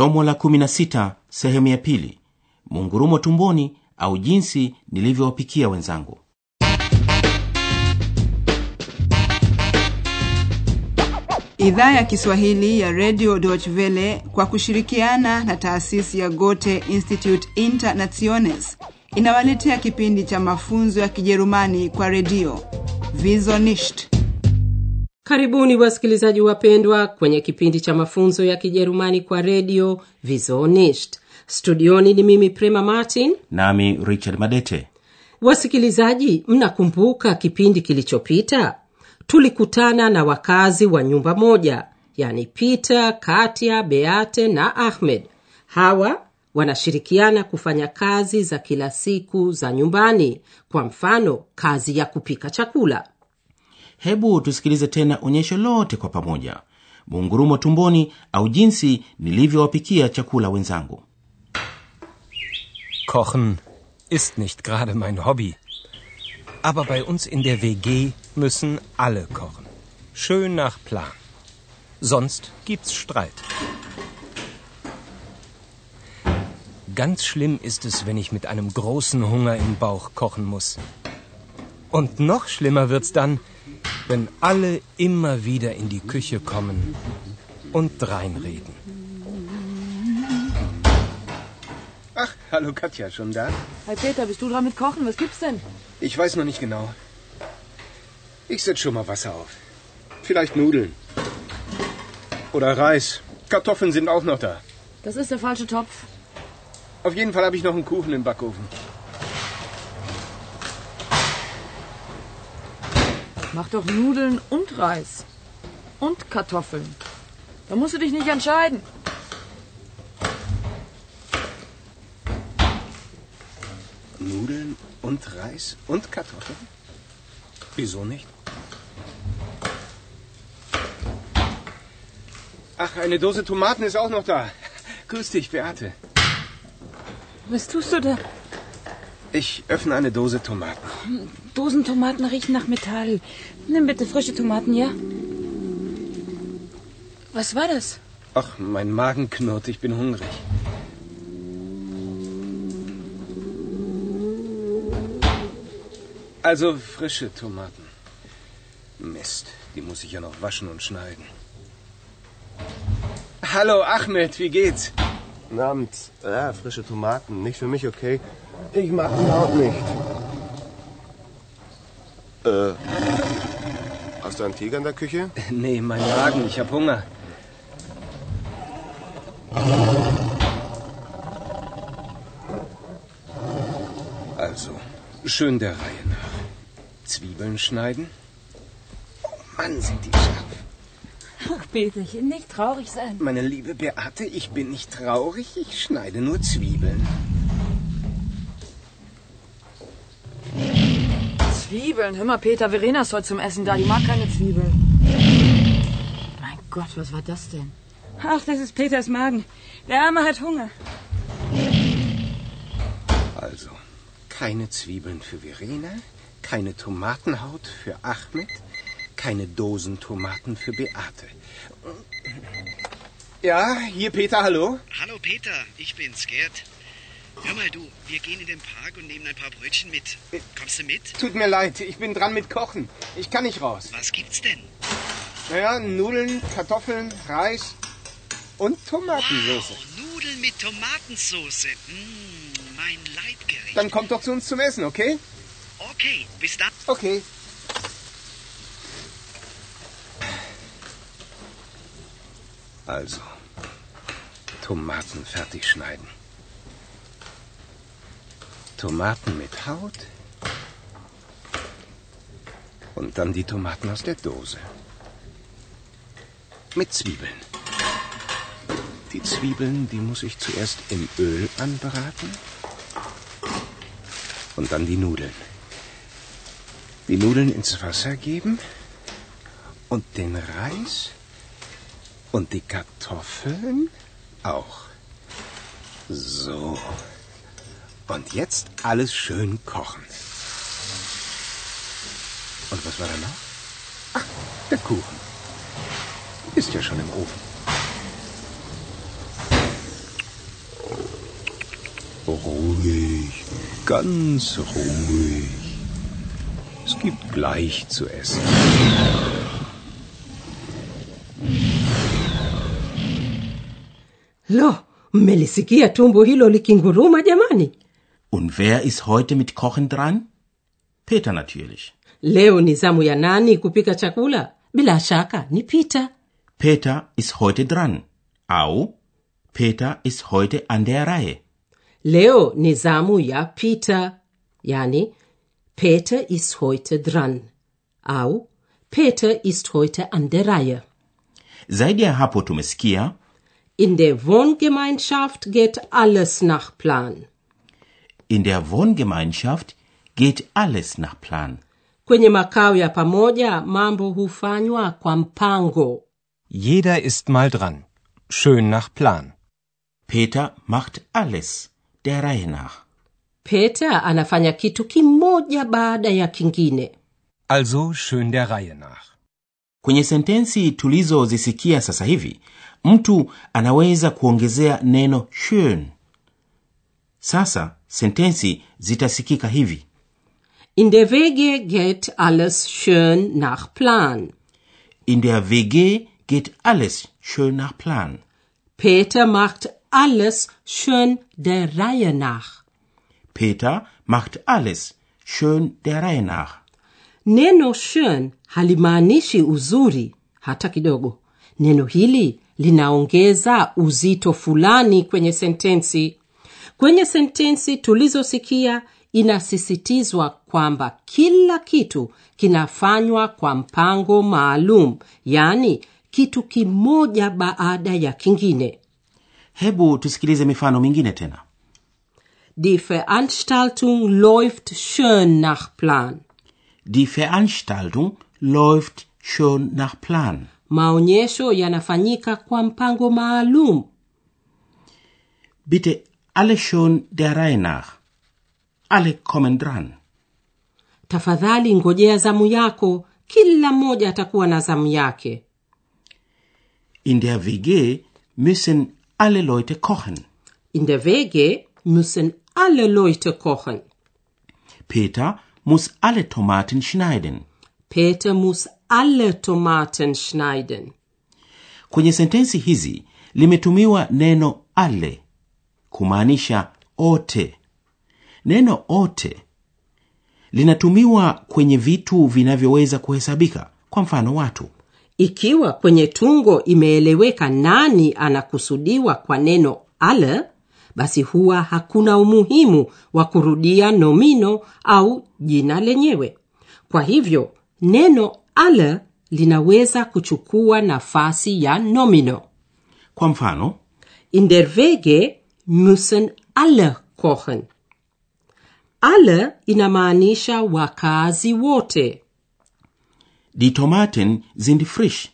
somo la 16 sehemu ya pili. Mungurumo tumboni au jinsi nilivyowapikia wenzangu. Idhaa ya kiswahili ya Radio deutsche welle kwa kushirikiana na taasisi ya gote institute internationes inawaletea kipindi cha mafunzo ya kijerumani kwa redio. Vizonisht karibuni wasikilizaji wapendwa kwenye kipindi cha mafunzo ya kijerumani kwa redio vizonisht studioni ni mimi prema martin. Nami richard madete. Wasikilizaji mnakumbuka kipindi kilichopita? Tulikutana na wakazi wa nyumba moja yani peter katia beate na ahmed. Hawa wanashirikiana kufanya kazi za kila siku za nyumbani. Kwa mfano kazi ya kupika chakula hebu tusikilize tena onyesho lote kwa pamoja mungurumo tumboni au jinsi nilivyowapikia chakula wenzangu Kochen ist nicht gerade mein Hobby. Aber bei uns in der WG müssen alle kochen. Schön nach Plan. Sonst gibt's Streit. Ganz schlimm ist es, wenn ich mit einem großen Hunger im Bauch kochen muss. Und noch schlimmer wird's dann, wenn alle immer wieder in die Küche kommen und reinreden. Ach, hallo Katja, schon da? Hi Peter, bist du dran mit Kochen? Was gibt's denn? Ich weiß noch nicht genau. Ich setz schon mal Wasser auf. Vielleicht Nudeln. Oder Reis. Kartoffeln sind auch noch da. Das ist der falsche Topf. Auf jeden Fall habe ich noch einen Kuchen im Backofen. Mach doch Nudeln und Reis. Und Kartoffeln. Da musst du dich nicht entscheiden. Nudeln und Reis und Kartoffeln? Wieso nicht? Ach, eine Dose Tomaten ist auch noch da. Grüß dich, Beate. Was tust du da? Ich öffne eine Dose Tomaten. Dosentomaten riechen nach Metall. Nimm bitte frische Tomaten, ja? Was war das? Ach, mein Magen knurrt, ich bin hungrig. Also frische Tomaten. Mist, die muss ich ja noch waschen und schneiden. Hallo Ahmed, wie geht's? Guten Abend. Ja, frische Tomaten. Nicht für mich, okay? Ich mag die Haut nicht. Äh. Hast du einen Tiger in der Küche? Nee, mein Magen, ich hab Hunger. Also, schön der Reihe nach. Zwiebeln schneiden. Oh Mann, sind die. Ach, Peterchen, nicht traurig sein. Meine liebe Beate, ich bin nicht traurig, ich schneide nur Zwiebeln. Zwiebeln. Hör mal, Peter, Verena ist heute zum Essen da. Die mag keine Zwiebeln. Mein Gott, was war das denn? Ach, das ist Peters Magen. Der Arme hat Hunger. Also, keine Zwiebeln für Verena, keine Tomatenhaut für Ahmed, keine Dosen Tomaten für Beate. Ja, hier Peter, hallo? Hallo Peter, ich bin's, Gerd. Hör mal du, wir gehen in den Park und nehmen ein paar Brötchen mit. Kommst du mit? Tut mir leid, ich bin dran mit Kochen. Ich kann nicht raus. Was gibt's denn? Naja, Nudeln, Kartoffeln, Reis und Tomatensauce. Wow, Nudeln mit Tomatensauce. Mm, mein Leibgericht. Dann kommt doch zu uns zum Essen, okay? Okay, bis dann. Okay. Also, Tomaten fertig schneiden. Tomaten mit Haut. Und dann die Tomaten aus der Dose. Mit Zwiebeln. Die Zwiebeln, die muss ich zuerst im Öl anbraten. Und dann die Nudeln. Die Nudeln ins Wasser geben. Und den Reis. Und die Kartoffeln auch. So. Und jetzt alles schön kochen. Und was war da noch? Ach, der Kuchen. Ist ja schon im Ofen. Ruhig, ganz ruhig. Es gibt gleich zu essen. Lo mmelisikia tumbo hilo likinguruma jamani Und wer ist heute mit Kochen dran? Peter natürlich. leo ni zamu ya nani kupika chakula bila shaka ni Peter. Peter ist heute dran. Au, Peter ist heute an der Reihe. leo ni zamu ya Peter. yani peter ist heute dran au peter ist heute an der reihe Zaidi ya hapo tumesikia in der wohngemeinschaft geht alles nach plan in der Wohngemeinschaft geht alles nach Plan. kwenye makao ya pamoja mambo hufanywa kwa mpango Jeder ist mal dran. Schön nach Plan. Peter macht alles der Reihe nach. peter anafanya kitu kimoja baada ya kingine Also schön der Reihe nach. Kwenye sentensi tulizozisikia sasa hivi, mtu anaweza kuongezea neno schön. Sasa sentensi zitasikika hivi: in der wege geht alles schön nach plan In der Wege geht alles schön nach Plan. peter macht alles schön der reihe nach Peter macht alles schön der Reihe nach. neno schön halimanishi uzuri hata kidogo neno hili linaongeza uzito fulani kwenye sentensi kwenye sentensi tulizosikia inasisitizwa kwamba kila kitu kinafanywa kwa mpango maalum yaani kitu kimoja baada ya kingine Hebu tusikilize mifano mingine tena. die veranstaltung läuft schön nach plan Die Veranstaltung läuft schön nach Plan. Maonyesho yanafanyika kwa mpango maalum Bitte alle schon der Reihe nach. Alle kommen dran. tafadhali ngojea zamu yako kila mmoja atakuwa na zamu yake In der WG müssen alle Leute kochen. in der wege müssen alle leute kochen Peter muss alle Tomaten schneiden. peter muss alle tomaten schneiden Kwenye sentensi hizi limetumiwa neno alle kumaanisha ote. Neno ote linatumiwa kwenye vitu vinavyoweza kuhesabika, kwa mfano watu. ikiwa kwenye tungo imeeleweka nani anakusudiwa kwa neno alle basi huwa hakuna umuhimu wa kurudia nomino au jina lenyewe kwa hivyo neno alle linaweza kuchukua nafasi ya nomino Kwa mfano, In der Wege müssen alle kochen. Alle inamaanisha wakazi wote. die Tomaten sind frisch.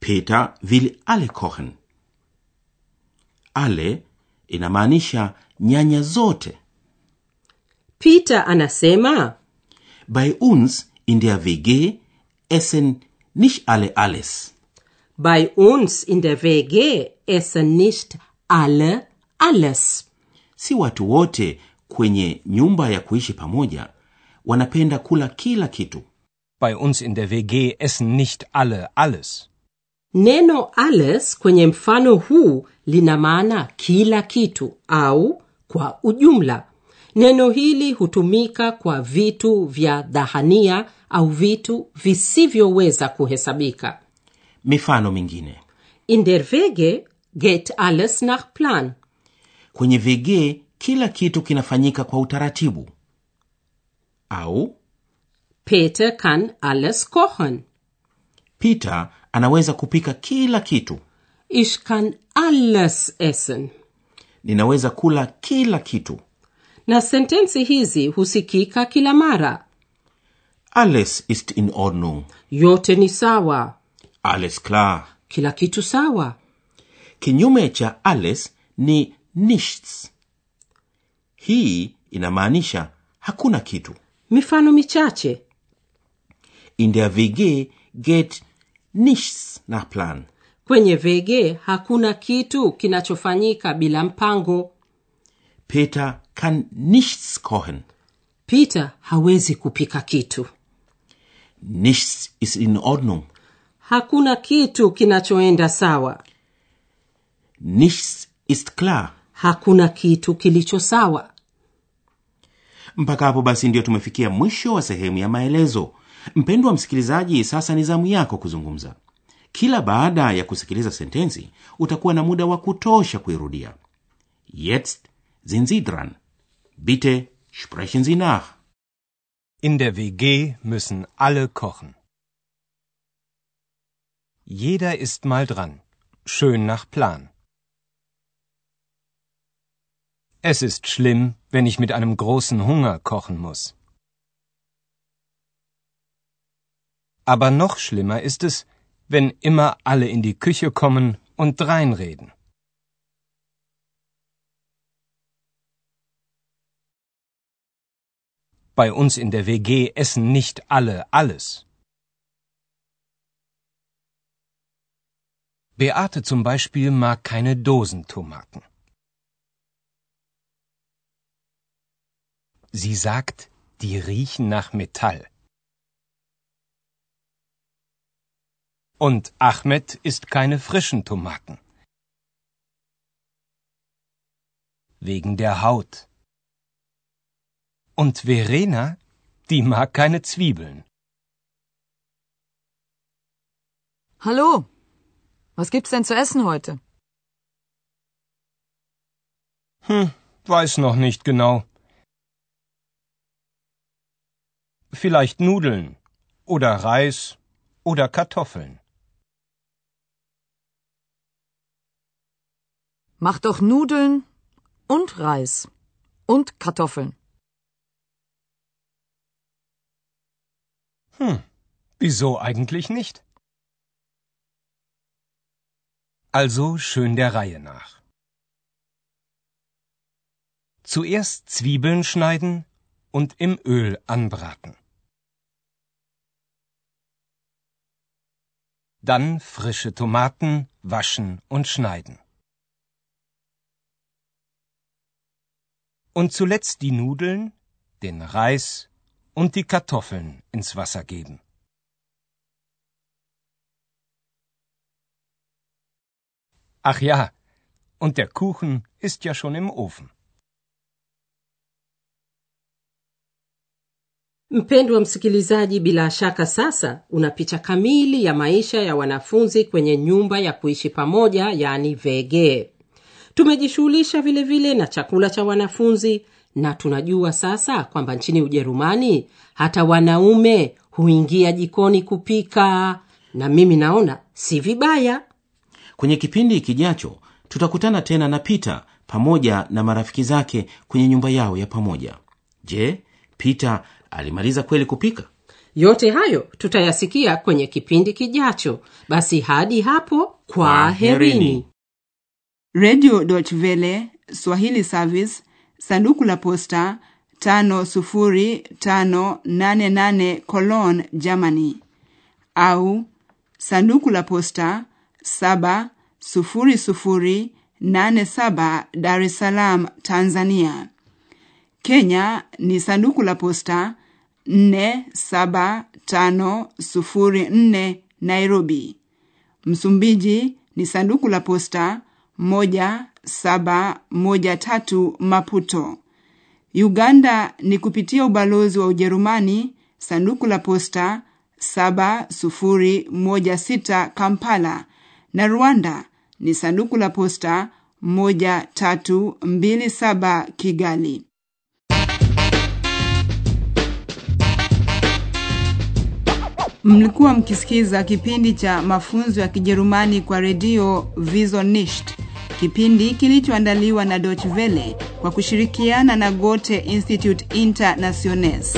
Peter will alle kochen. Alle inamaanisha nyanya zote. Peter anasema Bei uns in der WG essen nicht alle alles. bei uns in der WG essen nicht alle alles. Si watu wote kwenye nyumba ya kuishi pamoja wanapenda kula kila kitu. Bei uns in der WG essen nicht alle alles. Neno alles kwenye mfano huu lina maana kila kitu au kwa ujumla. Neno hili hutumika kwa vitu vya dhahania au vitu visivyoweza kuhesabika. Mifano mingine: In der Wege geht alles nach Plan. kwenye vegee kila kitu kinafanyika kwa utaratibu. Au Peter kan alles kochen. Peter anaweza kupika kila kitu. Ich kan alles essen. Ninaweza kula kila kitu. Na sentensi hizi husikika kila mara. Alles ist in Ordnung. Yote ni sawa. Alles klar. Kila kitu sawa. Kinyume cha alles ni nichts. Hii inamaanisha hakuna kitu. Mifano michache. In der WG geht nichts nach Plan. Kwenye vege hakuna kitu kinachofanyika bila mpango. peter kann nichts kochen. Peter hawezi kupika kitu. Nichts ist in ordnung. Hakuna kitu kinachoenda sawa. Nichts ist klar. Hakuna kitu kilicho sawa. Mpaka hapo basi ndio tumefikia mwisho wa sehemu ya maelezo. Mpendwa msikilizaji sasa ni zamu yako kuzungumza. Kila baada ya kusikiliza sentensi utakuwa na muda wa kutosha kuirudia. Jetzt sind sie dran bitte sprechen sie nach In der WG müssen alle kochen. Jeder ist mal dran. Schön nach Plan. Es ist schlimm, wenn ich mit einem großen Hunger kochen muss. Aber noch schlimmer ist es, wenn immer alle in die Küche kommen und reinreden. Bei uns in der WG essen nicht alle alles. Beate zum Beispiel mag keine Dosentomaten. Sie sagt, die riechen nach Metall. Und Ahmed isst keine frischen Tomaten. Wegen der Haut. Und Verena, die mag keine Zwiebeln. Hallo. Was gibt's denn zu essen heute? Hm, weiß noch nicht genau. Vielleicht Nudeln oder Reis oder Kartoffeln. Mach doch Nudeln und Reis und Kartoffeln. Hm, wieso eigentlich nicht? Also schön der Reihe nach. Zuerst Zwiebeln schneiden und im Öl anbraten. Dann frische Tomaten waschen und schneiden. Und zuletzt die Nudeln, den Reis und die Kartoffeln ins Wasser geben. Ach ja, und der Kuchen ist ja schon im Ofen. mpendwa msikilizaji bila shaka sasa una picha kamili ya maisha ya wanafunzi kwenye nyumba ya kuishi pamoja yaani vege tumejishughulisha vile vile na chakula cha wanafunzi na tunajua sasa kwamba nchini ujerumani hata wanaume huingia jikoni kupika. Na mimi naona si vibaya. Kwenye kipindi kijacho tutakutana tena na peter pamoja na marafiki zake kwenye nyumba yao ya pamoja. Je peter alimaliza kweli kupika? Yote hayo tutayasikia kwenye kipindi kijacho. Basi hadi hapo kwa herini radio Deutsche Welle swahili service sanduku la posta 50588 cologne germany. Au sanduku la posta 70087 dar es salaam tanzania. Kenya ni sanduku la posta 47504 nairobi. Msumbiji ni sanduku la posta 1713 maputo. Uganda ni kupitia ubalozi wa ujerumani sanduku la posta 7016 kampala. Na rwanda ni sanduku la posta 1327 kigali. Mlikuwa mkisikiza kipindi cha mafunzo ya kijerumani kwa redio visonisht kipindi kilichoandaliwa na Deutsche Welle kwa kushirikiana na gote institute internationes